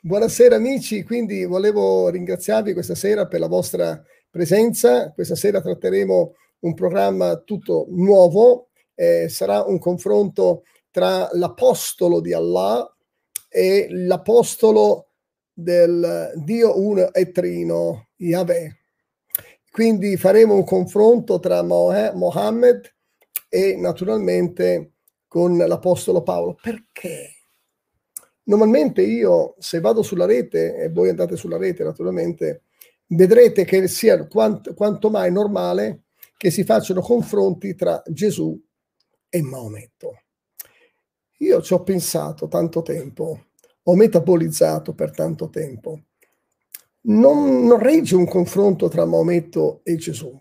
Buonasera amici, quindi volevo ringraziarvi questa sera per la vostra presenza. Questa sera tratteremo un programma tutto nuovo, eh, sarà un confronto tra l'apostolo di Allah e l'apostolo del Dio uno e trino, Yahweh. Quindi faremo un confronto tra Mohammed e naturalmente con l'Apostolo Paolo. Perché? Normalmente io, se vado sulla rete, e voi andate sulla rete naturalmente, vedrete che sia quant, quanto mai normale che si facciano confronti tra Gesù e Maometto. Io ci ho pensato tanto tempo, ho metabolizzato per tanto tempo non, non regge un confronto tra Maometto e Gesù.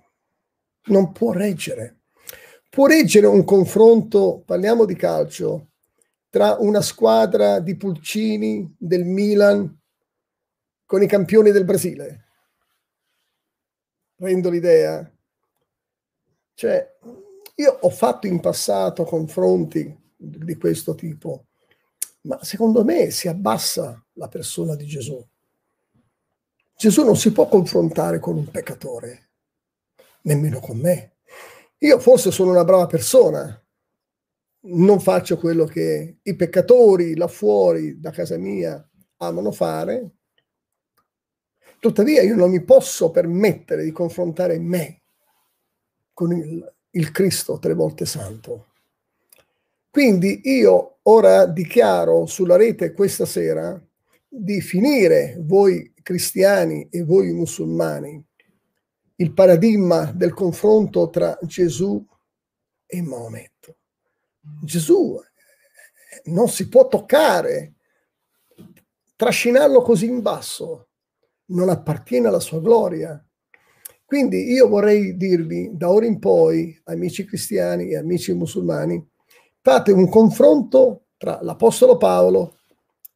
Non può reggere. Può reggere un confronto, parliamo di calcio, tra una squadra di pulcini del Milan con i campioni del Brasile. Rendo l'idea? Cioè, io ho fatto in passato confronti di questo tipo, ma secondo me si abbassa la persona di Gesù. Gesù non si può confrontare con un peccatore, nemmeno con me. Io forse sono una brava persona, non faccio quello che i peccatori là fuori da casa mia amano fare. Tuttavia io non mi posso permettere di confrontare me con il, il Cristo tre volte santo. Quindi io ora dichiaro sulla rete questa sera di finire voi cristiani e voi musulmani il paradigma del confronto tra Gesù e Maometto. Gesù non si può toccare, trascinarlo così in basso non appartiene alla sua gloria. Quindi io vorrei dirvi da ora in poi, amici cristiani e amici musulmani, fate un confronto tra l'Apostolo Paolo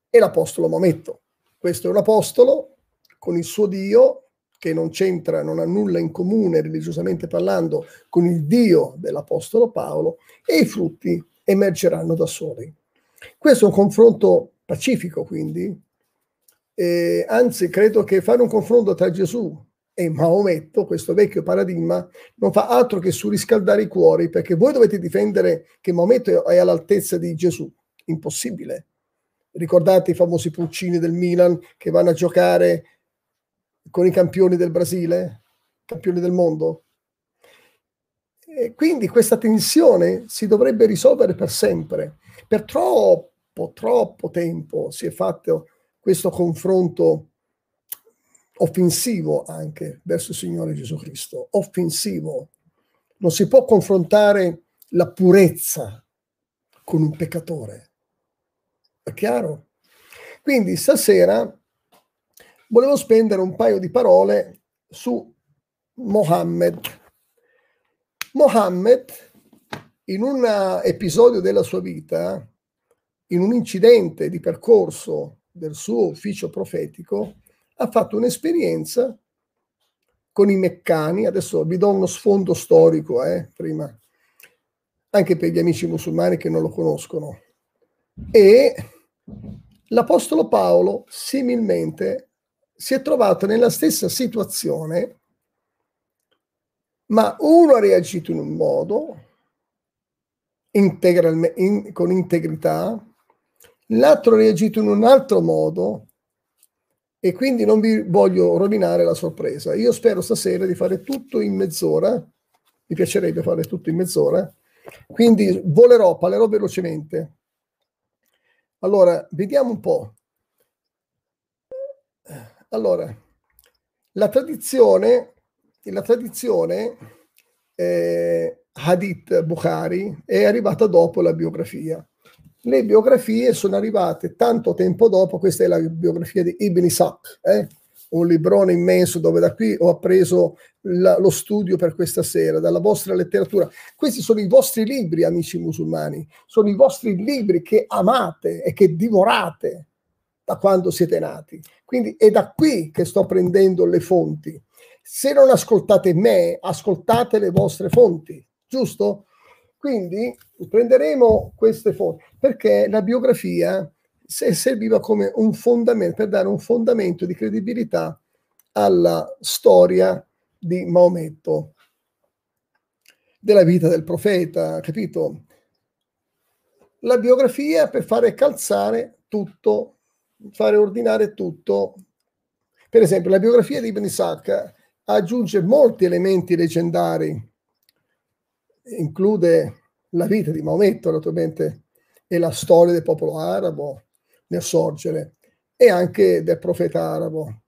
e l'Apostolo Maometto. Questo è un apostolo con il suo Dio, che non c'entra, non ha nulla in comune religiosamente parlando con il Dio dell'Apostolo Paolo, e i frutti emergeranno da soli. Questo è un confronto pacifico, quindi, eh, anzi credo che fare un confronto tra Gesù e Maometto, questo vecchio paradigma, non fa altro che surriscaldare i cuori, perché voi dovete difendere che Maometto è all'altezza di Gesù. Impossibile. Ricordate i famosi pulcini del Milan che vanno a giocare con i campioni del Brasile, campioni del mondo. E quindi questa tensione si dovrebbe risolvere per sempre. Per troppo, troppo tempo si è fatto questo confronto offensivo anche verso il Signore Gesù Cristo, offensivo. Non si può confrontare la purezza con un peccatore. È chiaro? Quindi stasera volevo spendere un paio di parole su Mohammed. Mohammed, in un episodio della sua vita, in un incidente di percorso del suo ufficio profetico, ha fatto un'esperienza con i meccani. Adesso vi do uno sfondo storico, eh, prima, anche per gli amici musulmani che non lo conoscono. E l'Apostolo Paolo similmente si è trovato nella stessa situazione, ma uno ha reagito in un modo, in, con integrità, l'altro ha reagito in un altro modo e quindi non vi voglio rovinare la sorpresa. Io spero stasera di fare tutto in mezz'ora, mi piacerebbe fare tutto in mezz'ora, quindi volerò, parlerò velocemente. Allora, vediamo un po'. Allora, la tradizione, la tradizione eh, Hadith Bukhari è arrivata dopo la biografia. Le biografie sono arrivate tanto tempo dopo, questa è la biografia di Ibn Ishaq, eh? un librone immenso dove da qui ho appreso la, lo studio per questa sera, dalla vostra letteratura. Questi sono i vostri libri, amici musulmani, sono i vostri libri che amate e che divorate da quando siete nati. Quindi è da qui che sto prendendo le fonti. Se non ascoltate me, ascoltate le vostre fonti, giusto? Quindi prenderemo queste fonti perché la biografia serviva come un fondamento, per dare un fondamento di credibilità alla storia di Maometto, della vita del profeta, capito? La biografia per fare calzare tutto, fare ordinare tutto. Per esempio, la biografia di Ibn Isaac aggiunge molti elementi leggendari, include la vita di Maometto, naturalmente, e la storia del popolo arabo nel sorgere, e anche del profeta arabo.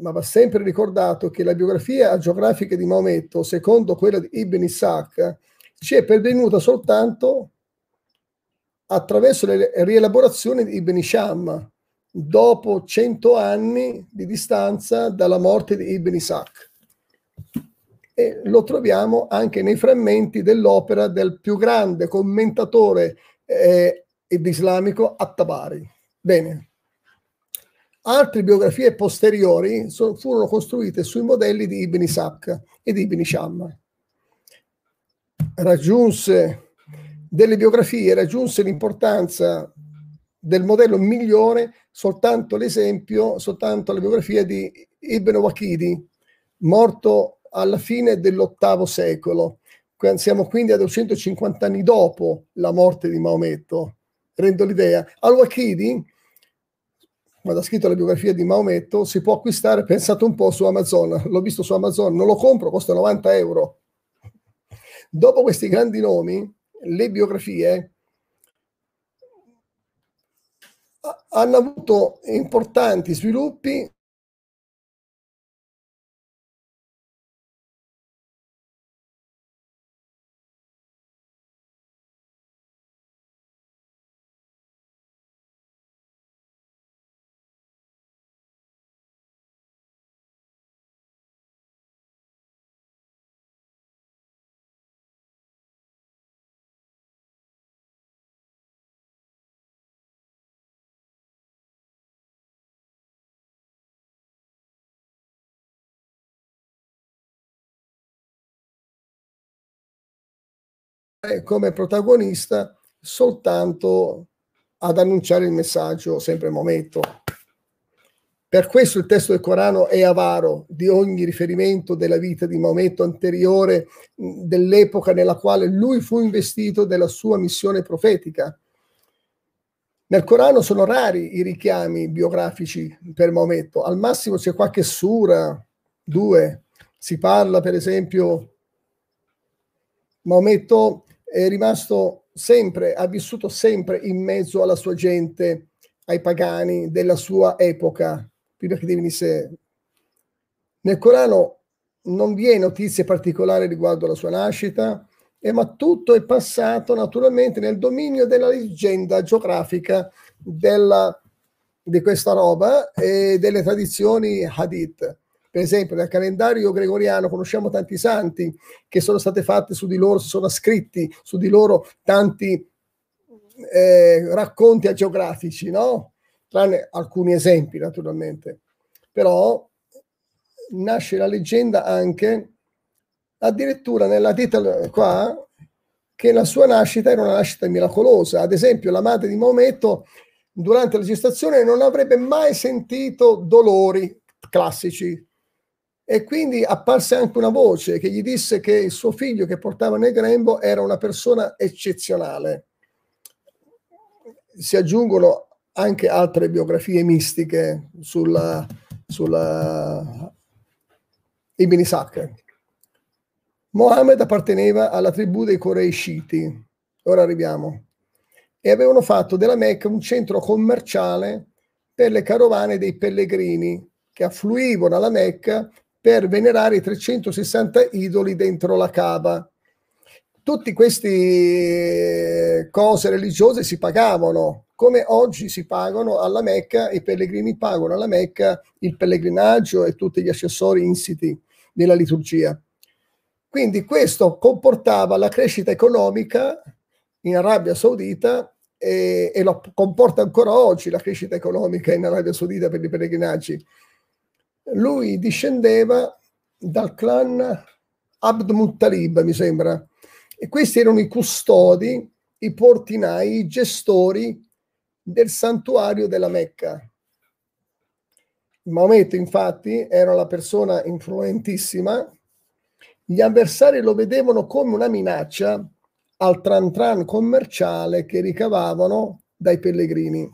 Ma va sempre ricordato che la biografia geografica di Maometto, secondo quella di Ibn Isaac, ci è pervenuta soltanto attraverso le rielaborazioni di Ibn Isham, dopo cento anni di distanza dalla morte di Ibn Isaac. E lo troviamo anche nei frammenti dell'opera del più grande commentatore eh, islamico At-Tabari. Bene. Altre biografie posteriori so, furono costruite sui modelli di Ibn Isaac e di Ibn Sham. Raggiunse delle biografie, raggiunse l'importanza del modello migliore soltanto l'esempio, soltanto la biografia di Ibn Waqidi, morto alla fine dell'ottavo secolo. Siamo quindi a 250 anni dopo la morte di Maometto. Rendo l'idea. Al-Waqidi, quando ha scritto la biografia di Maometto, si può acquistare, pensate un po', su Amazon. L'ho visto su Amazon, non lo compro, costa 90 euro. Dopo questi grandi nomi, le biografie hanno avuto importanti sviluppi come protagonista soltanto ad annunciare il messaggio sempre momento. Per questo il testo del Corano è avaro di ogni riferimento della vita di Maometto anteriore dell'epoca nella quale lui fu investito della sua missione profetica. Nel Corano sono rari i richiami biografici per Maometto, al massimo c'è qualche sura, due, si parla per esempio Maometto è rimasto sempre, ha vissuto sempre in mezzo alla sua gente, ai pagani della sua epoca, prima che divenisse. Nel Corano non vi è notizie particolari riguardo alla sua nascita, eh, ma tutto è passato naturalmente nel dominio della leggenda geografica della, di questa roba e delle tradizioni hadith. Per esempio, nel calendario gregoriano conosciamo tanti santi che sono state fatte su di loro, sono scritti su di loro tanti eh, racconti geografici, no? Tranne alcuni esempi, naturalmente. Però nasce la leggenda anche, addirittura nella detta qua, che la sua nascita era una nascita miracolosa. Ad esempio, la madre di Maometto durante la gestazione non avrebbe mai sentito dolori classici, e quindi apparse anche una voce che gli disse che il suo figlio che portava nel grembo era una persona eccezionale. Si aggiungono anche altre biografie mistiche sulla, sulla Ibn Isaac. Mohammed apparteneva alla tribù dei Coreishiti, ora arriviamo, e avevano fatto della Mecca un centro commerciale per le carovane dei pellegrini che affluivano alla Mecca per venerare i 360 idoli dentro la Kaaba. Tutte queste eh, cose religiose si pagavano, come oggi si pagano alla Mecca, i pellegrini pagano alla Mecca il pellegrinaggio e tutti gli accessori insiti nella liturgia. Quindi questo comportava la crescita economica in Arabia Saudita e, e lo comporta ancora oggi la crescita economica in Arabia Saudita per i pellegrinaggi lui discendeva dal clan Abd Muttalib, mi sembra, e questi erano i custodi, i portinai, i gestori del santuario della Mecca. Maometto infatti era una persona influentissima, gli avversari lo vedevano come una minaccia al tran tran commerciale che ricavavano dai pellegrini.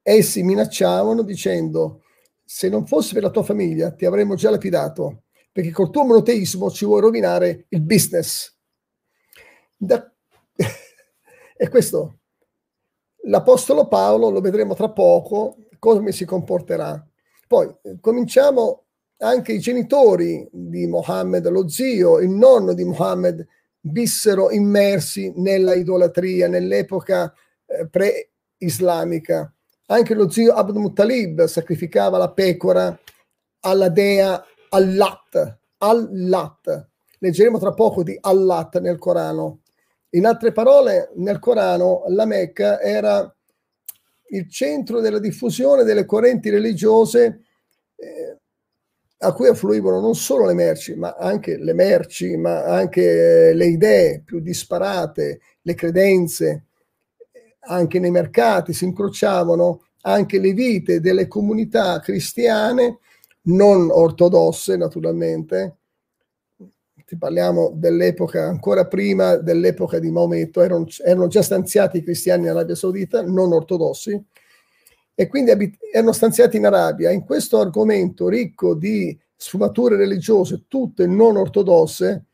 Essi minacciavano dicendo se non fosse per la tua famiglia ti avremmo già lapidato perché col tuo monoteismo ci vuoi rovinare il business. Da... e questo l'Apostolo Paolo, lo vedremo tra poco, come si comporterà. Poi cominciamo anche i genitori di Mohammed, lo zio, il nonno di Mohammed, vissero immersi nella idolatria nell'epoca eh, pre-islamica. Anche lo zio Abd Muttalib sacrificava la pecora alla dea Allat, Allat. Leggeremo tra poco di Allat nel Corano. In altre parole, nel Corano la Mecca era il centro della diffusione delle correnti religiose eh, a cui affluivano non solo le merci, ma anche le merci, ma anche le idee più disparate, le credenze, anche nei mercati si incrociavano anche le vite delle comunità cristiane non ortodosse naturalmente, ti parliamo dell'epoca ancora prima dell'epoca di Maometto, erano, erano già stanziati i cristiani in Arabia Saudita, non ortodossi, e quindi abit- erano stanziati in Arabia. In questo argomento ricco di sfumature religiose, tutte non ortodosse,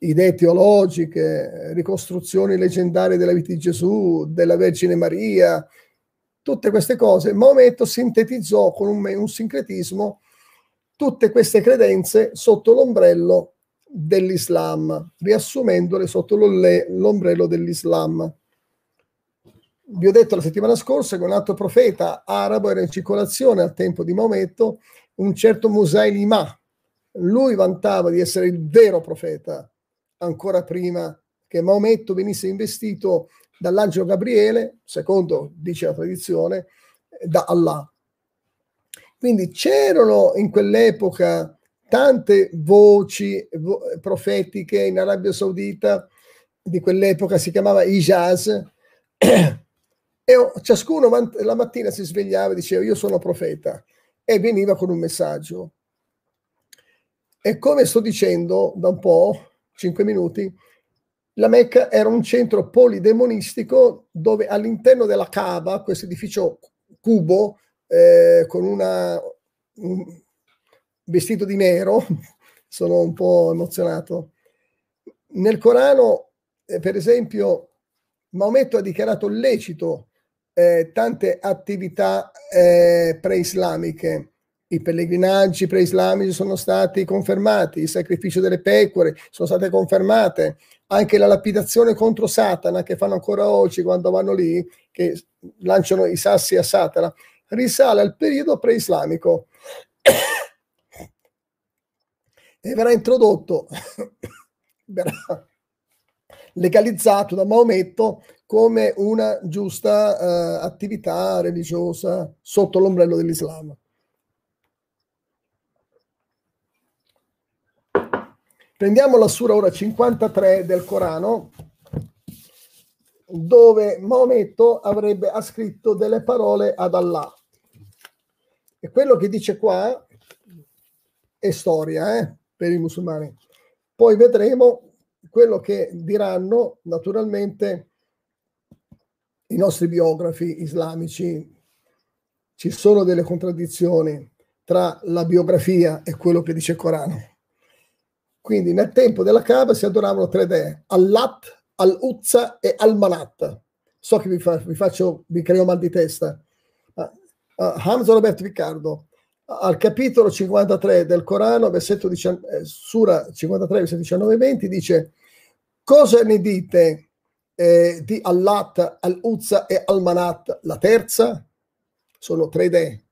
idee teologiche, ricostruzioni leggendarie della vita di Gesù, della Vergine Maria, tutte queste cose, Maometto sintetizzò con un, un sincretismo tutte queste credenze sotto l'ombrello dell'Islam, riassumendole sotto l'ombrello dell'Islam. Vi ho detto la settimana scorsa che un altro profeta arabo era in circolazione al tempo di Maometto, un certo Musailima. Lui vantava di essere il vero profeta, ancora prima che Maometto venisse investito dall'angelo Gabriele, secondo dice la tradizione, da Allah. Quindi c'erano in quell'epoca tante voci vo- profetiche in Arabia Saudita, di quell'epoca si chiamava Ijaz, e ciascuno la mattina si svegliava e diceva io sono profeta e veniva con un messaggio. E come sto dicendo da un po', cinque minuti, la Mecca era un centro polidemonistico dove all'interno della Kaaba, questo edificio cubo, eh, con una, un vestito di nero, sono un po' emozionato. Nel Corano, eh, per esempio, Maometto ha dichiarato lecito eh, tante attività eh, preislamiche. I pellegrinaggi preislamici sono stati confermati, il sacrificio delle pecore sono state confermate, anche la lapidazione contro Satana che fanno ancora oggi quando vanno lì, che lanciano i sassi a Satana, risale al periodo preislamico e verrà introdotto, verrà legalizzato da Maometto come una giusta uh, attività religiosa sotto l'ombrello dell'Islam. Prendiamo la sura ora 53 del Corano dove Maometto avrebbe ascritto delle parole ad Allah. E quello che dice qua è storia eh, per i musulmani. Poi vedremo quello che diranno naturalmente i nostri biografi islamici. Ci sono delle contraddizioni tra la biografia e quello che dice il Corano. Quindi nel tempo della Kaaba si adoravano tre dee, Allat, Al-Uzza e Al-Manat. So che vi, fa, vi, faccio, vi creo mal di testa, uh, Hamza Roberto Riccardo, al capitolo 53 del Corano, versetto 19, eh, Sura 53, versetto 19-20, dice cosa ne dite eh, di Allat, Al-Uzza e Al-Manat, la terza? Sono tre dee.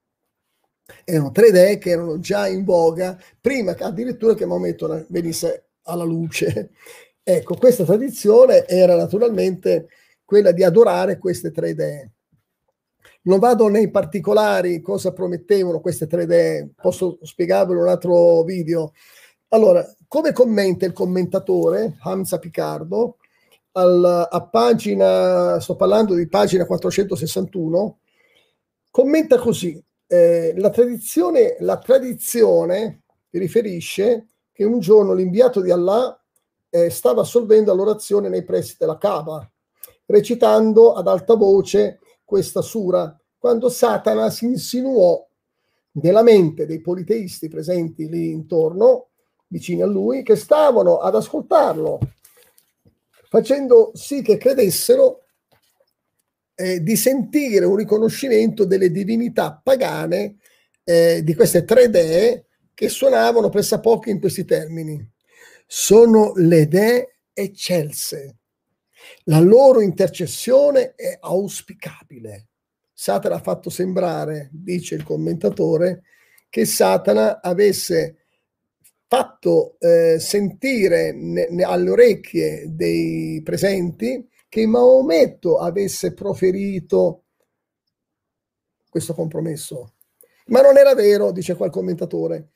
Erano tre dee che erano già in voga prima che addirittura che Maometto venisse alla luce. Ecco, questa tradizione era naturalmente quella di adorare queste tre dee. Non vado nei particolari cosa promettevano queste tre idee, posso spiegarvelo in un altro video. Allora, come commenta il commentatore Hamza Picardo, al, a pagina, sto parlando di pagina 461, commenta così, eh, la, tradizione, la tradizione riferisce che un giorno l'inviato di Allah eh, stava assolvendo l'orazione nei pressi della Kaaba, recitando ad alta voce questa sura, quando Satana si insinuò nella mente dei politeisti presenti lì intorno, vicini a lui, che stavano ad ascoltarlo, facendo sì che credessero eh, di sentire un riconoscimento delle divinità pagane eh, di queste tre dee che suonavano pressappoco in questi termini. Sono le dee eccelse. La loro intercessione è auspicabile. Satana ha fatto sembrare, dice il commentatore, che Satana avesse fatto eh, sentire ne, ne, alle orecchie dei presenti che Maometto avesse proferito questo compromesso. Ma non era vero, dice quel commentatore.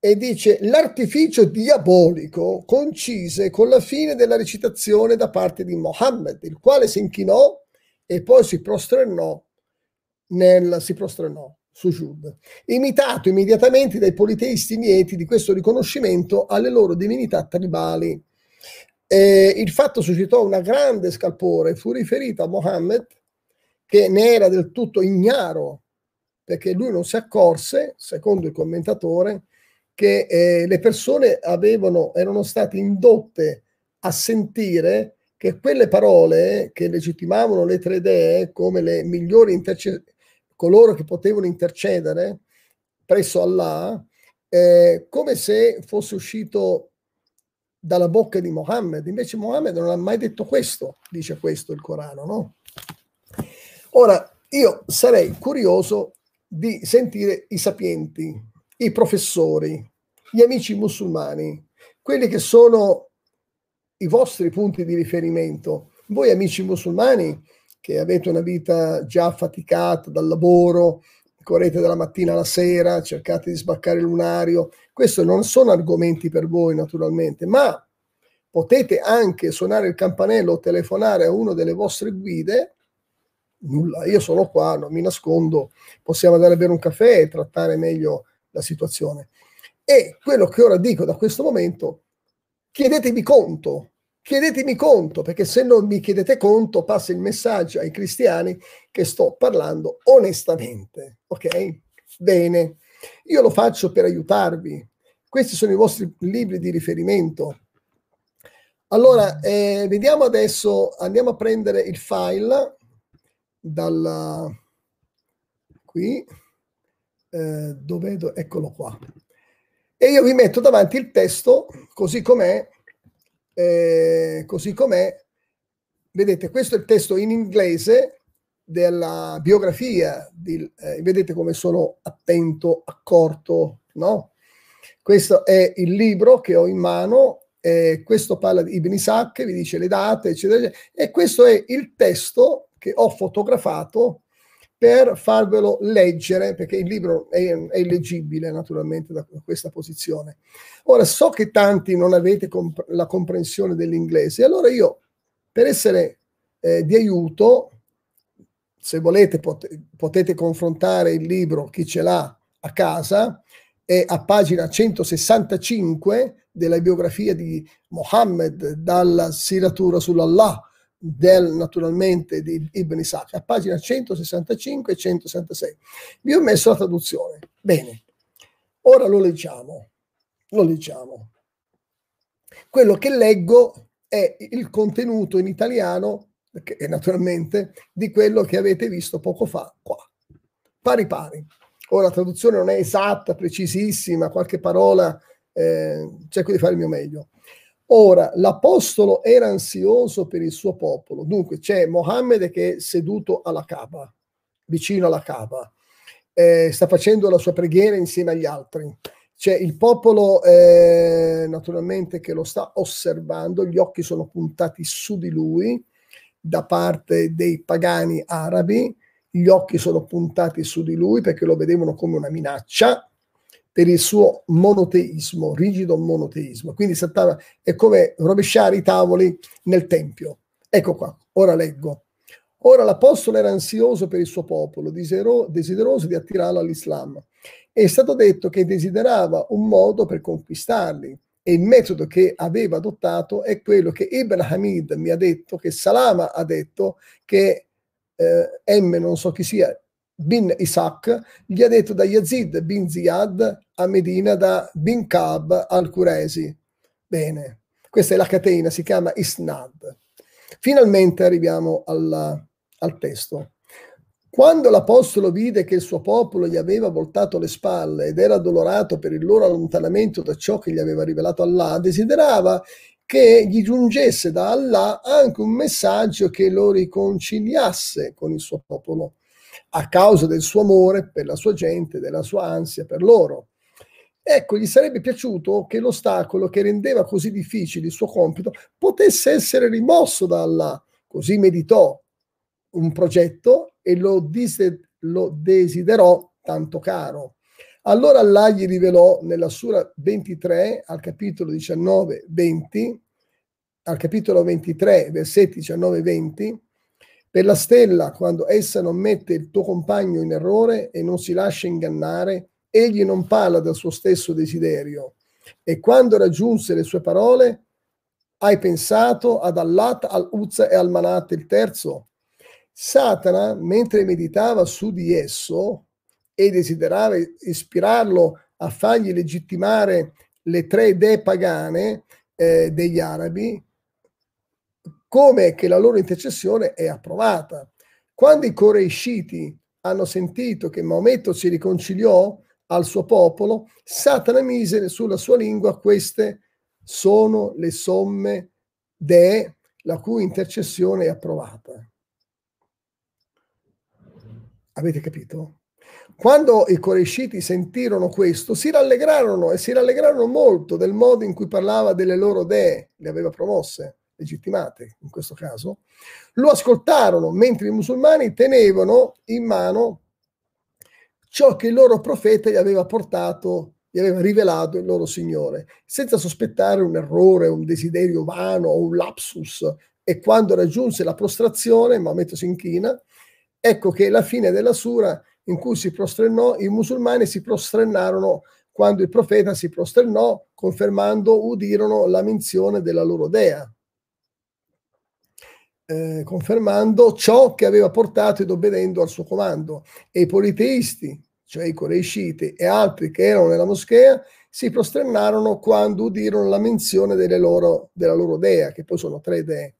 E dice l'artificio diabolico concise con la fine della recitazione da parte di Mohammed, il quale si inchinò e poi si prosternò nel, si prosternò sujud, imitato immediatamente dai politeisti mieti di questo riconoscimento alle loro divinità tribali. Eh, il fatto suscitò una grande scalpore, fu riferito a Mohammed che ne era del tutto ignaro, perché lui non si accorse, secondo il commentatore, che eh, le persone avevano, erano state indotte a sentire che quelle parole che legittimavano le tre dee come le migliori interce- coloro che potevano intercedere presso Allah, eh, come se fosse uscito dalla bocca di Mohammed. Invece Mohammed non ha mai detto questo, dice questo il Corano, no? Ora, io sarei curioso di sentire i sapienti, i professori, gli amici musulmani, quelli che sono i vostri punti di riferimento. Voi amici musulmani che avete una vita già faticata dal lavoro, correte dalla mattina alla sera, cercate di sbaccare il lunario, questi non sono argomenti per voi naturalmente, ma potete anche suonare il campanello o telefonare a una delle vostre guide. Nulla, io sono qua, non mi nascondo, possiamo andare a bere un caffè e trattare meglio la situazione. E quello che ora dico da questo momento chiedetemi conto, chiedetemi conto, perché se non mi chiedete conto passa il messaggio ai cristiani che sto parlando onestamente. Ok? Bene, io lo faccio per aiutarvi. Questi sono i vostri libri di riferimento. Allora, eh, vediamo adesso, andiamo a prendere il file dalla qui, eh, dove, eccolo qua e io vi metto davanti il testo così com'è, eh, così com'è. Vedete, questo è il testo in inglese della biografia, di, eh, vedete come sono attento, accorto, no? Questo è il libro che ho in mano, eh, questo parla di Ibn Isaac, vi dice le date, eccetera, eccetera, e questo è il testo che ho fotografato per farvelo leggere, perché il libro è, è illeggibile naturalmente da questa posizione. Ora, so che tanti non avete comp- la comprensione dell'inglese, allora io, per essere eh, di aiuto, se volete pot- potete confrontare il libro, chi ce l'ha a casa, è a pagina 165 della biografia di Mohammed dalla Siratura sull'Allah, del, naturalmente di Ibn Isaac, a pagina 165 e 166. Vi ho messo la traduzione. Bene, ora lo leggiamo. Lo leggiamo. Quello che leggo è il contenuto in italiano, naturalmente, di quello che avete visto poco fa qua. Pari pari. Ora la traduzione non è esatta, precisissima, qualche parola, eh, cerco di fare il mio meglio. Ora, l'apostolo era ansioso per il suo popolo. Dunque, c'è Mohammed che è seduto alla Kaaba, vicino alla Kaaba, eh, sta facendo la sua preghiera insieme agli altri. C'è il popolo eh, naturalmente che lo sta osservando, gli occhi sono puntati su di lui da parte dei pagani arabi, gli occhi sono puntati su di lui perché lo vedevano come una minaccia per il suo monoteismo, rigido monoteismo. Quindi saltava, è come rovesciare i tavoli nel Tempio. Ecco qua, ora leggo. Ora l'Apostolo era ansioso per il suo popolo, desideroso di attirarlo all'Islam. È stato detto che desiderava un modo per conquistarli e il metodo che aveva adottato è quello che Ibn Hamid mi ha detto, che Salama ha detto, che eh, M, non so chi sia, bin Isaac, gli ha detto da Yazid bin Ziyad a Medina da bin Kab al-Quresi. Bene, questa è la catena, si chiama Isnad. Finalmente arriviamo alla, al testo. Quando l'Apostolo vide che il suo popolo gli aveva voltato le spalle ed era addolorato per il loro allontanamento da ciò che gli aveva rivelato Allah, desiderava che gli giungesse da Allah anche un messaggio che lo riconciliasse con il suo popolo, a causa del suo amore per la sua gente, della sua ansia per loro. Ecco, gli sarebbe piaciuto che l'ostacolo che rendeva così difficile il suo compito potesse essere rimosso da Allah. Così meditò un progetto e lo, dise- lo desiderò tanto caro. Allora Allah gli rivelò nella sura 23 al capitolo 19, 20, al capitolo 23, versetti 19 20, per la stella, quando essa non mette il tuo compagno in errore e non si lascia ingannare, egli non parla del suo stesso desiderio. E quando raggiunse le sue parole, hai pensato ad Allat, al-Uzza e al Manat, il terzo? Satana, mentre meditava su di esso e desiderava ispirarlo a fargli legittimare le tre dee pagane eh, degli arabi, come che la loro intercessione è approvata. Quando i coreisciti hanno sentito che Maometto si riconciliò al suo popolo, Satana mise sulla sua lingua queste sono le somme dee la cui intercessione è approvata. Avete capito? Quando i coresciti sentirono questo, si rallegrarono e si rallegrarono molto del modo in cui parlava delle loro dee, le aveva promosse, legittimate in questo caso. Lo ascoltarono mentre i musulmani tenevano in mano ciò che il loro profeta gli aveva portato, gli aveva rivelato il loro Signore, senza sospettare un errore, un desiderio vano o un lapsus. E quando raggiunse la prostrazione, Maometto si inchina, Ecco che la fine della sura in cui si prosternò, i musulmani si prosternarono quando il profeta si prosternò, confermando, udirono la menzione della loro dea, eh, confermando ciò che aveva portato ed obbedendo al suo comando. E i politeisti, cioè i coreisciti e altri che erano nella moschea, si prosternarono quando udirono la menzione loro, della loro dea, che poi sono tre dee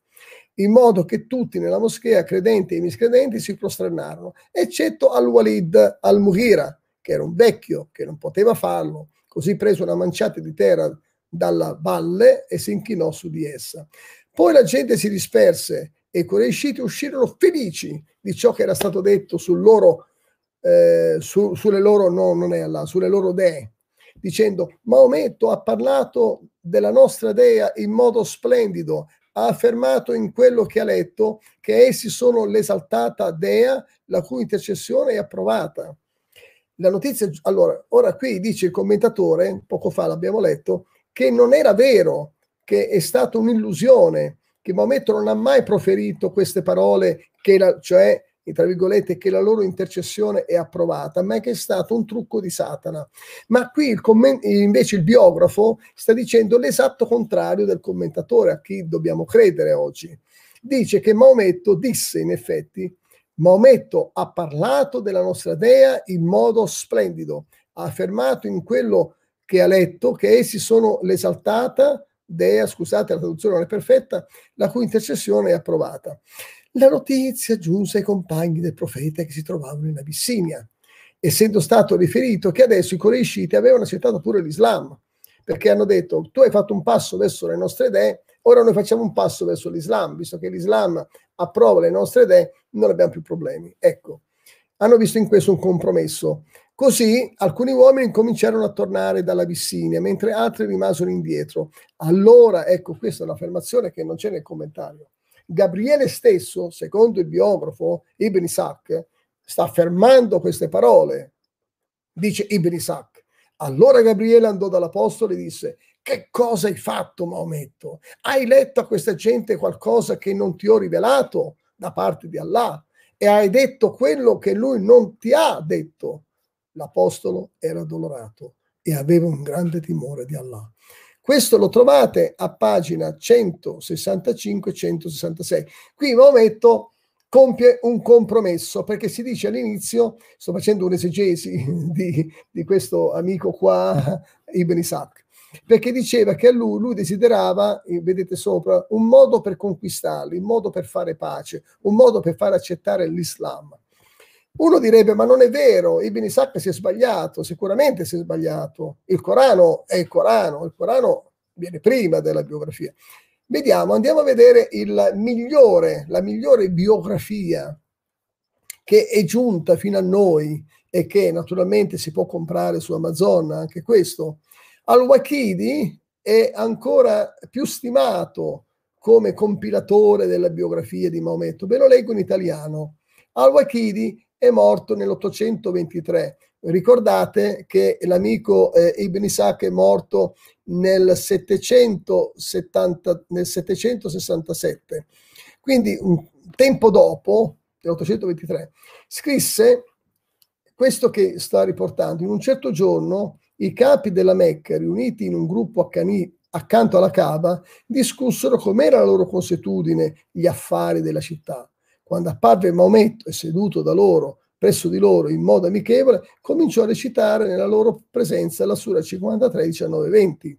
in modo che tutti nella moschea, credenti e miscredenti, si prosternarono, eccetto al-Walid al-Mughira, che era un vecchio che non poteva farlo, così prese una manciata di terra dalla valle e si inchinò su di essa. Poi la gente si disperse e i Qurayshiti uscirono felici di ciò che era stato detto sul loro, eh, su, sulle loro, no, non è Allah, sulle loro dee, dicendo Maometto ha parlato della nostra dea in modo splendido, ha affermato in quello che ha letto che essi sono l'esaltata dea la cui intercessione è approvata. La notizia, allora, ora qui dice il commentatore, poco fa l'abbiamo letto, che non era vero, che è stata un'illusione, che Maometto non ha mai proferito queste parole, la, cioè tra virgolette, che la loro intercessione è approvata, ma che è stato un trucco di Satana. Ma qui il comment- invece il biografo sta dicendo l'esatto contrario del commentatore, a chi dobbiamo credere oggi. Dice che Maometto disse in effetti, Maometto ha parlato della nostra dea in modo splendido, ha affermato in quello che ha letto che essi sono l'esaltata dea, scusate la traduzione non è perfetta, la cui intercessione è approvata. La notizia giunse ai compagni del profeta che si trovavano in Abissinia, essendo stato riferito che adesso i coreisciti avevano accettato pure l'Islam, perché hanno detto tu hai fatto un passo verso le nostre idee, ora noi facciamo un passo verso l'Islam, visto che l'Islam approva le nostre idee, non abbiamo più problemi. Ecco, hanno visto in questo un compromesso. Così alcuni uomini cominciarono a tornare dall'Abissinia, mentre altri rimasero indietro. Allora, ecco, questa è un'affermazione che non c'è nel commentario. Gabriele stesso, secondo il biografo Ibn Isaac, sta affermando queste parole. Dice Ibn Isaac, Allora Gabriele andò dall'apostolo e disse, che cosa hai fatto Maometto? Hai letto a questa gente qualcosa che non ti ho rivelato da parte di Allah e hai detto quello che lui non ti ha detto. L'apostolo era addolorato e aveva un grande timore di Allah. Questo lo trovate a pagina 165-166. Qui Maometto compie un compromesso perché si dice all'inizio, sto facendo un'esegesi di, di questo amico qua, Ibn Isaac, perché diceva che a lui, lui desiderava, vedete sopra, un modo per conquistarli, un modo per fare pace, un modo per far accettare l'Islam. Uno direbbe, ma non è vero, Ibn Isaac si è sbagliato, sicuramente si è sbagliato. Il Corano è il Corano, il Corano viene prima della biografia. Vediamo, andiamo a vedere migliore, la migliore biografia che è giunta fino a noi e che naturalmente si può comprare su Amazon, anche questo. Al-Waqidi è ancora più stimato come compilatore della biografia di Maometto. Ve lo leggo in italiano. Al-Waqidi è morto nell'823. Ricordate che l'amico eh, Ibn Isaac è morto nel, 770, nel 767. Quindi un tempo dopo, nell'823, scrisse questo che sta riportando. In un certo giorno i capi della Mecca, riuniti in un gruppo accani- accanto alla Cava, discussero com'era la loro consuetudine, gli affari della città. Quando apparve Maometto e seduto da loro, presso di loro in modo amichevole, cominciò a recitare nella loro presenza la Sura 53, 19, 20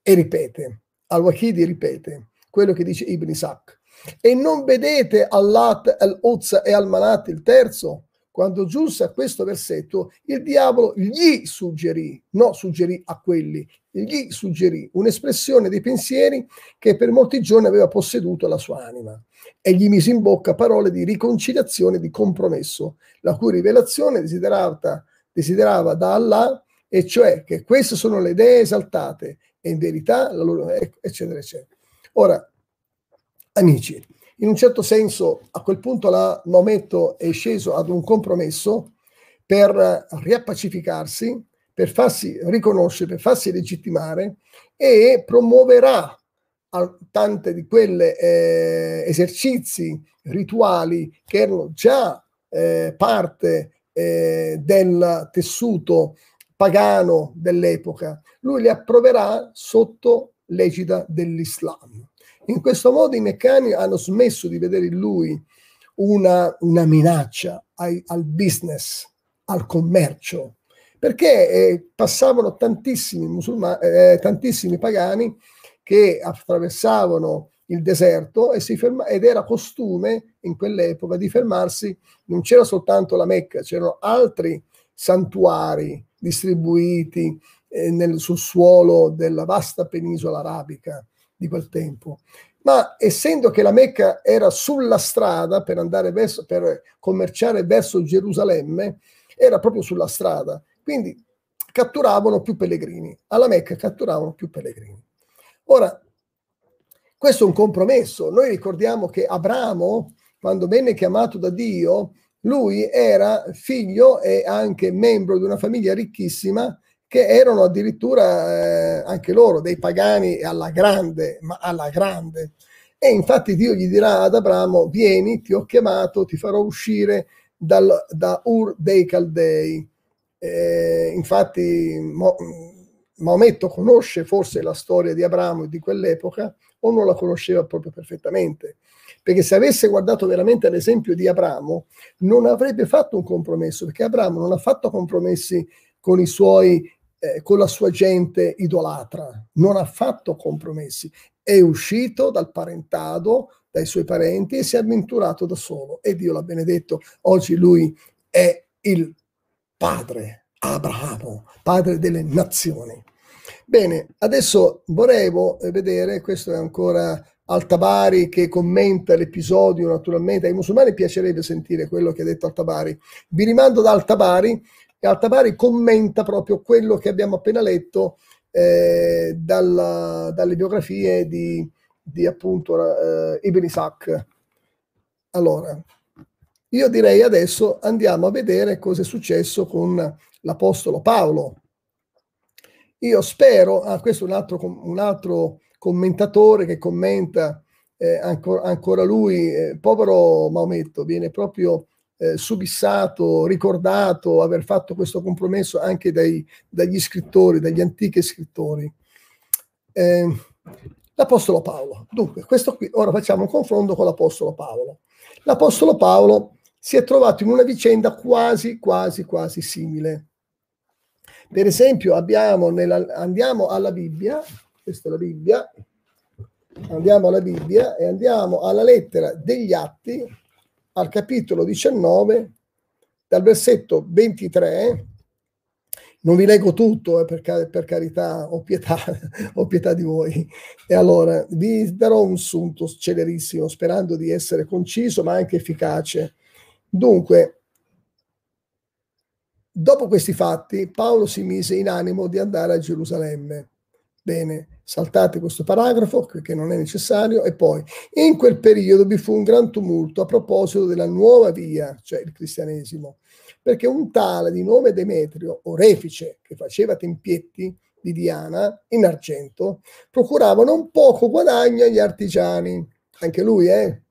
e ripete, Al-Waqidi ripete quello che dice Ibn Isaac. E non vedete Allat, Al-Uzza e Al-Manat il terzo? Quando giunse a questo versetto, il diavolo gli suggerì, no suggerì a quelli, gli suggerì un'espressione dei pensieri che per molti giorni aveva posseduto la sua anima e gli mise in bocca parole di riconciliazione, di compromesso, la cui rivelazione desiderava, desiderava da Allah, e cioè che queste sono le idee esaltate e in verità la loro, eccetera, eccetera. Ora, amici, in un certo senso a quel punto la Maometto è sceso ad un compromesso per riappacificarsi, per farsi riconoscere, per farsi legittimare e promuoverà tante di quelle eh, esercizi rituali che erano già eh, parte eh, del tessuto pagano dell'epoca, lui li approverà sotto l'egida dell'Islam. In questo modo i meccani hanno smesso di vedere in lui una, una minaccia ai, al business, al commercio, perché eh, passavano tantissimi, musulmani, eh, tantissimi pagani che attraversavano il deserto ferma, ed era costume in quell'epoca di fermarsi, non c'era soltanto la Mecca, c'erano altri santuari distribuiti eh, nel, sul suolo della vasta penisola arabica di quel tempo. Ma essendo che la Mecca era sulla strada per andare verso, per commerciare verso Gerusalemme, era proprio sulla strada, quindi catturavano più pellegrini. Alla Mecca catturavano più pellegrini. Ora, questo è un compromesso. Noi ricordiamo che Abramo, quando venne chiamato da Dio, lui era figlio e anche membro di una famiglia ricchissima che erano addirittura eh, anche loro dei pagani alla grande, ma alla grande. E infatti Dio gli dirà ad Abramo, vieni, ti ho chiamato, ti farò uscire dal, da Ur dei Caldei. Eh, infatti Mo, Maometto conosce forse la storia di Abramo e di quell'epoca o non la conosceva proprio perfettamente. Perché se avesse guardato veramente all'esempio di Abramo, non avrebbe fatto un compromesso, perché Abramo non ha fatto compromessi con suoi eh, con la sua gente idolatra, non ha fatto compromessi, è uscito dal parentado, dai suoi parenti e si è avventurato da solo e Dio l'ha benedetto. Oggi lui è il padre Abramo, padre delle nazioni. Bene, adesso volevo vedere, questo è ancora Altabari che commenta l'episodio, naturalmente ai musulmani piacerebbe sentire quello che ha detto Altabari. Vi rimando da Altabari e Altabari commenta proprio quello che abbiamo appena letto eh, dalla, dalle biografie di, di appunto eh, Ibn Isaac. Allora, io direi adesso andiamo a vedere cosa è successo con l'Apostolo Paolo io spero, ah, questo è un altro, un altro commentatore che commenta eh, ancora, ancora, lui, eh, povero Maometto, viene proprio eh, subissato, ricordato, aver fatto questo compromesso anche dai, dagli scrittori, dagli antichi scrittori. Eh, L'Apostolo Paolo. Dunque, questo qui, ora facciamo un confronto con l'Apostolo Paolo. L'Apostolo Paolo si è trovato in una vicenda quasi, quasi, quasi simile. Per esempio, nella, andiamo alla Bibbia, questa è la Bibbia, andiamo alla Bibbia e andiamo alla lettera degli Atti, al capitolo 19, dal versetto 23. Non vi leggo tutto, eh, per, per, carità, ho pietà, ho pietà di voi. E allora vi darò un sunto celerissimo, sperando di essere conciso ma anche efficace. Dunque, dopo questi fatti, Paolo si mise in animo di andare a Gerusalemme. Bene, saltate questo paragrafo che non è necessario e poi in quel periodo vi fu un gran tumulto a proposito della nuova via, cioè il cristianesimo, perché un tale di nome Demetrio, orefice, che faceva tempietti di Diana in argento, procurava non poco guadagno agli artigiani. Anche lui, eh?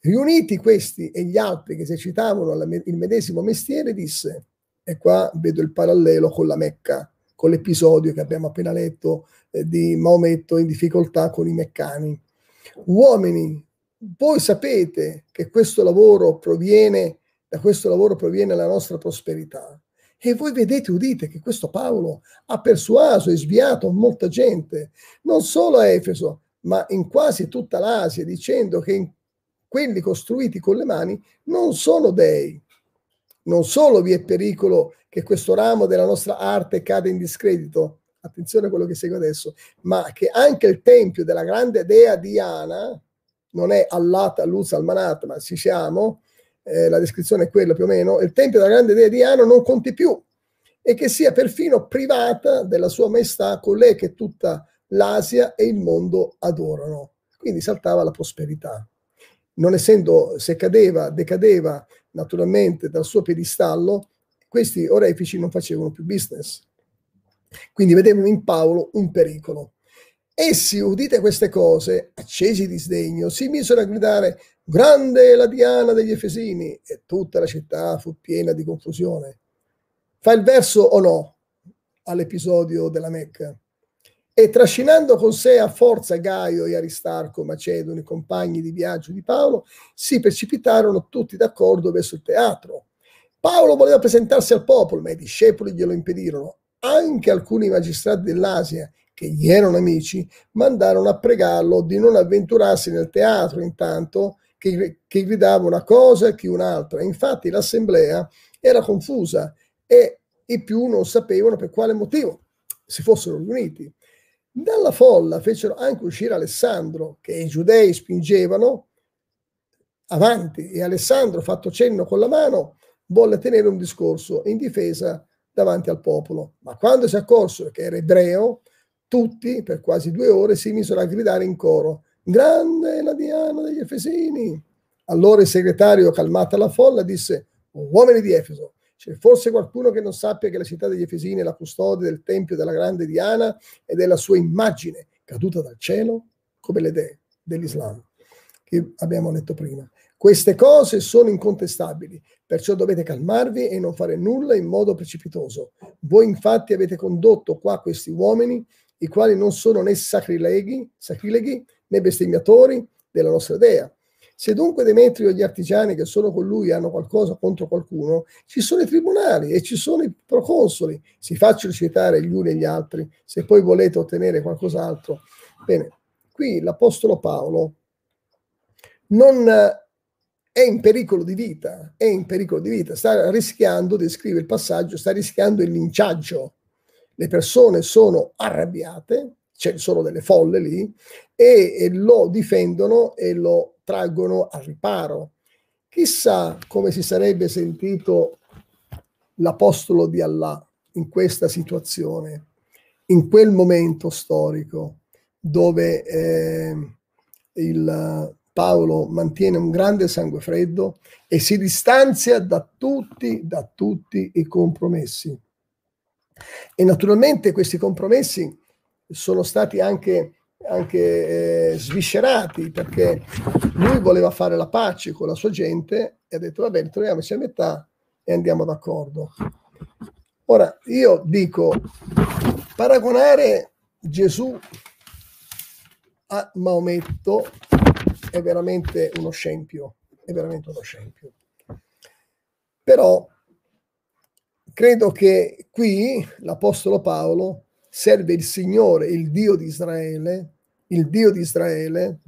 Riuniti questi e gli altri che esercitavano il medesimo mestiere, disse, e qua vedo il parallelo con la Mecca, con l'episodio che abbiamo appena letto eh, di Maometto in difficoltà con i meccani. Uomini, voi sapete che questo lavoro proviene, da questo lavoro proviene la nostra prosperità. E voi vedete, udite che questo Paolo ha persuaso e sviato molta gente, non solo a Efeso, ma in quasi tutta l'Asia, dicendo che quelli costruiti con le mani non sono dei. Non solo vi è pericolo che questo ramo della nostra arte cade in discredito, attenzione a quello che segue adesso, ma che anche il tempio della grande dea Diana, non è Allata, Luz, Almanat, ma ci siamo, eh, la descrizione è quella più o meno, il tempio della grande dea Diana non conti più e che sia perfino privata della sua maestà colei che tutta l'Asia e il mondo adorano. Quindi saltava la prosperità non essendo, se cadeva, decadeva naturalmente dal suo piedistallo, questi orefici non facevano più business. Quindi vedevano in Paolo un pericolo. Essi, udite queste cose, accesi di sdegno, si misero a gridare grande la Diana degli Efesini e tutta la città fu piena di confusione. Fa il verso o no all'episodio della Mecca? E trascinando con sé a forza Gaio e Aristarco, Macedono, i compagni di viaggio di Paolo, si precipitarono tutti d'accordo verso il teatro. Paolo voleva presentarsi al popolo, ma i discepoli glielo impedirono. Anche alcuni magistrati dell'Asia, che gli erano amici, mandarono a pregarlo di non avventurarsi nel teatro intanto che, che gridava una cosa e chi un'altra. Infatti l'assemblea era confusa e i più non sapevano per quale motivo si fossero riuniti. Dalla folla fecero anche uscire Alessandro, che i giudei spingevano avanti e Alessandro, fatto cenno con la mano, volle tenere un discorso in difesa davanti al popolo. Ma quando si accorsero che era ebreo, tutti, per quasi due ore, si misero a gridare in coro, grande la Diana degli Efesini. Allora il segretario, calmata la folla, disse, uomini di Efeso, c'è forse qualcuno che non sappia che la città degli Efesini è la custode del tempio della grande Diana e della sua immagine caduta dal cielo, come le dee dell'Islam, che abbiamo letto prima. Queste cose sono incontestabili, perciò dovete calmarvi e non fare nulla in modo precipitoso. Voi infatti avete condotto qua questi uomini, i quali non sono né sacrileghi, sacrileghi né bestemmiatori della nostra dea, se dunque Demetrio e gli artigiani che sono con lui hanno qualcosa contro qualcuno, ci sono i tribunali e ci sono i proconsoli. Si facciano citare gli uni e gli altri, se poi volete ottenere qualcos'altro. Bene, qui l'Apostolo Paolo non è in pericolo di vita, è in pericolo di vita, sta rischiando, descrive il passaggio, sta rischiando il linciaggio. Le persone sono arrabbiate, ci sono delle folle lì, e, e lo difendono e lo traggono al riparo. Chissà come si sarebbe sentito l'apostolo di Allah in questa situazione, in quel momento storico dove eh, il Paolo mantiene un grande sangue freddo e si distanzia da tutti, da tutti i compromessi. E naturalmente questi compromessi sono stati anche, anche eh, sviscerati perché lui voleva fare la pace con la sua gente e ha detto va bene, troviamoci a metà e andiamo d'accordo. Ora, io dico, paragonare Gesù a Maometto è veramente uno scempio, è veramente uno scempio. Però credo che qui l'Apostolo Paolo serve il Signore, il Dio di Israele, il Dio di Israele,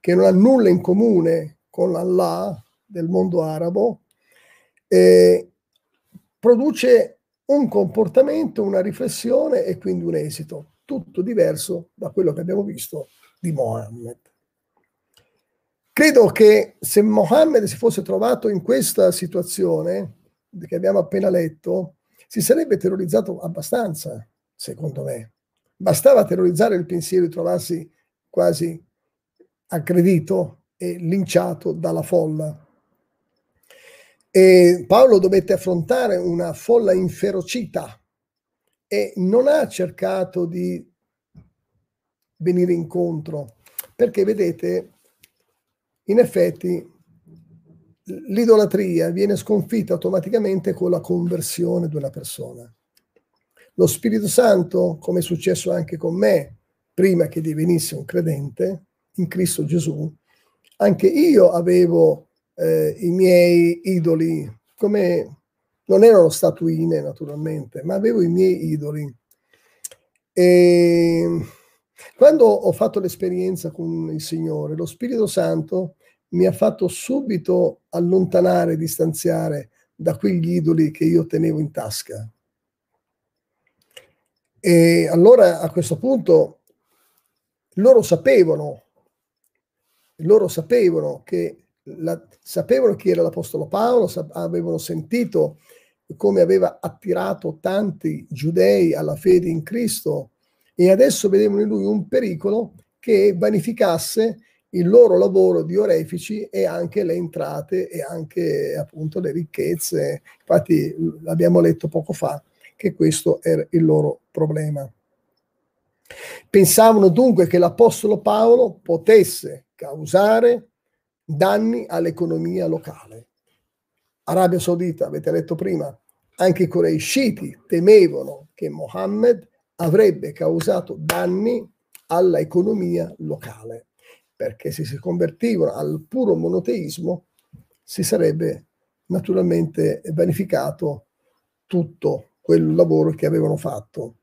che non ha nulla in comune con Allah del mondo arabo, eh, produce un comportamento, una riflessione e quindi un esito, tutto diverso da quello che abbiamo visto di Mohammed. Credo che se Mohammed si fosse trovato in questa situazione che abbiamo appena letto, si sarebbe terrorizzato abbastanza, secondo me. Bastava terrorizzare il pensiero di trovarsi quasi aggredito e linciato dalla folla. E Paolo dovette affrontare una folla inferocita e non ha cercato di venire incontro, perché vedete, in effetti l'idolatria viene sconfitta automaticamente con la conversione di una persona. Lo Spirito Santo, come è successo anche con me, prima che divenissi un credente in Cristo Gesù, anche io avevo eh, i miei idoli, come non erano statuine naturalmente, ma avevo i miei idoli. E quando ho fatto l'esperienza con il Signore, lo Spirito Santo mi ha fatto subito allontanare, distanziare da quegli idoli che io tenevo in tasca. E allora a questo punto loro sapevano, loro sapevano che la, sapevano chi era l'Apostolo Paolo, avevano sentito come aveva attirato tanti giudei alla fede in Cristo e adesso vedevano in lui un pericolo che vanificasse il loro lavoro di orefici e anche le entrate e anche appunto le ricchezze. Infatti l'abbiamo letto poco fa che questo era il loro problema. Pensavano dunque che l'Apostolo Paolo potesse causare danni all'economia locale. Arabia Saudita, avete letto prima, anche i Quraishiti temevano che Mohammed avrebbe causato danni all'economia locale perché se si convertivano al puro monoteismo si sarebbe naturalmente vanificato tutto quel lavoro che avevano fatto.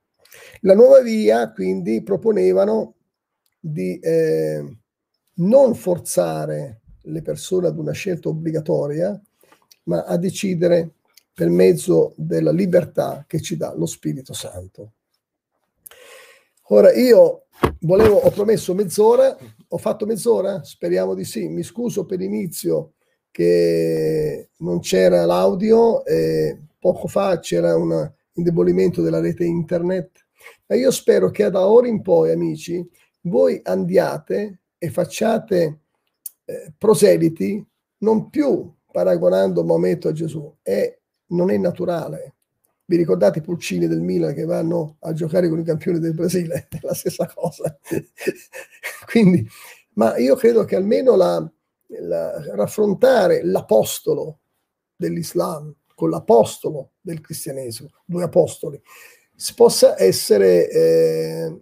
La nuova via quindi proponevano di eh, non forzare le persone ad una scelta obbligatoria, ma a decidere per mezzo della libertà che ci dà lo Spirito Santo. Ora io volevo, ho promesso mezz'ora, ho fatto mezz'ora? Speriamo di sì. Mi scuso per l'inizio che non c'era l'audio, e poco fa c'era un indebolimento della rete internet, ma io spero che da ora in poi, amici, voi andiate e facciate eh, proseliti non più paragonando Maometto a Gesù, è, non è naturale. Vi ricordate i pulcini del Milan che vanno a giocare con i campioni del Brasile? È la stessa cosa. Quindi, ma io credo che almeno la, la, raffrontare l'apostolo dell'Islam con l'apostolo del cristianesimo, due apostoli, si possa essere eh,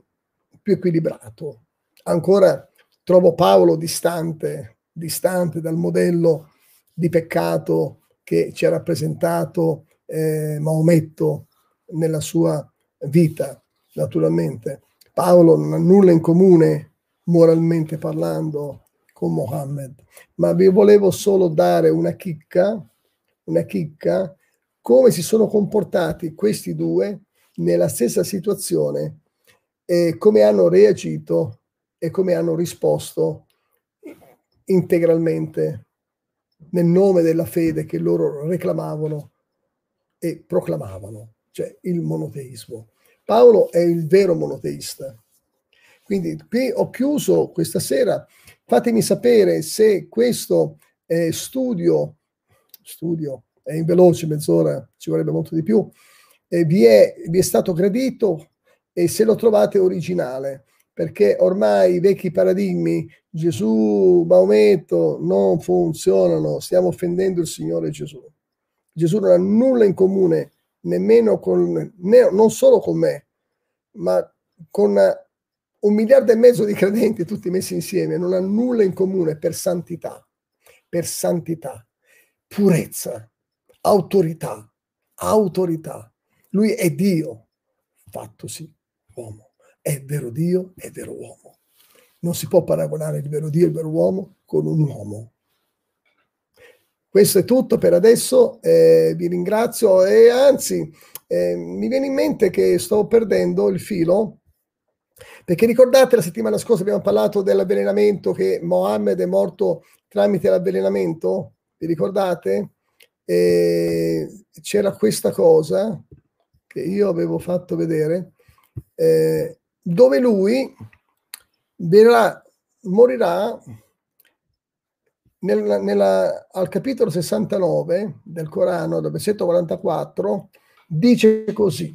più equilibrato. Ancora trovo Paolo distante, distante dal modello di peccato che ci ha rappresentato eh, Maometto nella sua vita, naturalmente. Paolo non ha nulla in comune moralmente parlando con Mohammed, ma vi volevo solo dare una chicca, una chicca, come si sono comportati questi due nella stessa situazione e come hanno reagito e come hanno risposto integralmente nel nome della fede che loro reclamavano e proclamavano, cioè il monoteismo. Paolo è il vero monoteista. Quindi qui ho chiuso questa sera. Fatemi sapere se questo eh, studio, studio è in veloce, mezz'ora, ci vorrebbe molto di più, eh, vi, è, vi è stato gradito e se lo trovate originale, perché ormai i vecchi paradigmi, Gesù, Maometto, non funzionano, stiamo offendendo il Signore Gesù. Gesù non ha nulla in comune nemmeno con, ne, non solo con me, ma con un miliardo e mezzo di credenti tutti messi insieme, non ha nulla in comune per santità, per santità, purezza, autorità, autorità. Lui è Dio, fattosi uomo. È vero Dio, è vero uomo. Non si può paragonare il vero Dio il vero uomo con un uomo. Questo è tutto per adesso, eh, vi ringrazio e anzi eh, mi viene in mente che sto perdendo il filo perché ricordate la settimana scorsa abbiamo parlato dell'avvelenamento che Mohammed è morto tramite l'avvelenamento? Vi ricordate? E c'era questa cosa che io avevo fatto vedere eh, dove lui verrà, morirà nella, nella, al capitolo 69 del Corano, dal versetto 44, dice così.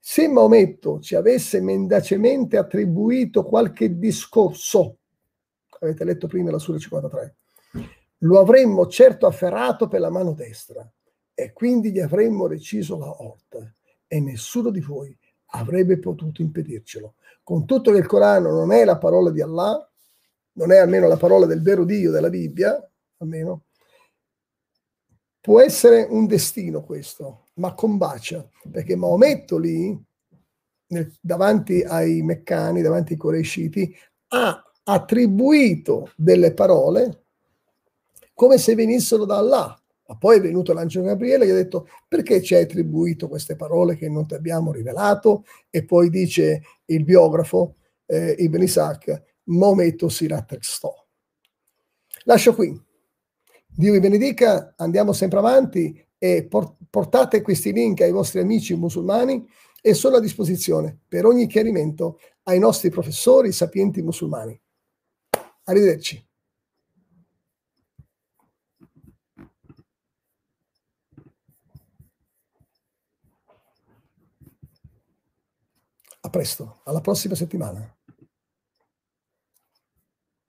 Se Maometto ci avesse mendacemente attribuito qualche discorso, avete letto prima la Sura 53, lo avremmo certo afferrato per la mano destra e quindi gli avremmo reciso la orta e nessuno di voi avrebbe potuto impedircelo. Con tutto che il Corano non è la parola di Allah, non è almeno la parola del vero Dio della Bibbia, almeno, può essere un destino questo, ma combacia, perché Maometto lì, nel, davanti ai meccani, davanti ai coresciti, ha attribuito delle parole come se venissero da Allah. Ma poi è venuto l'angelo Gabriele e gli ha detto perché ci hai attribuito queste parole che non ti abbiamo rivelato? E poi dice il biografo eh, Ibn Isaac, Maometto si rattestò. Lascio qui. Dio vi benedica, andiamo sempre avanti e portate questi link ai vostri amici musulmani e sono a disposizione per ogni chiarimento ai nostri professori sapienti musulmani. Arrivederci. A presto, alla prossima settimana.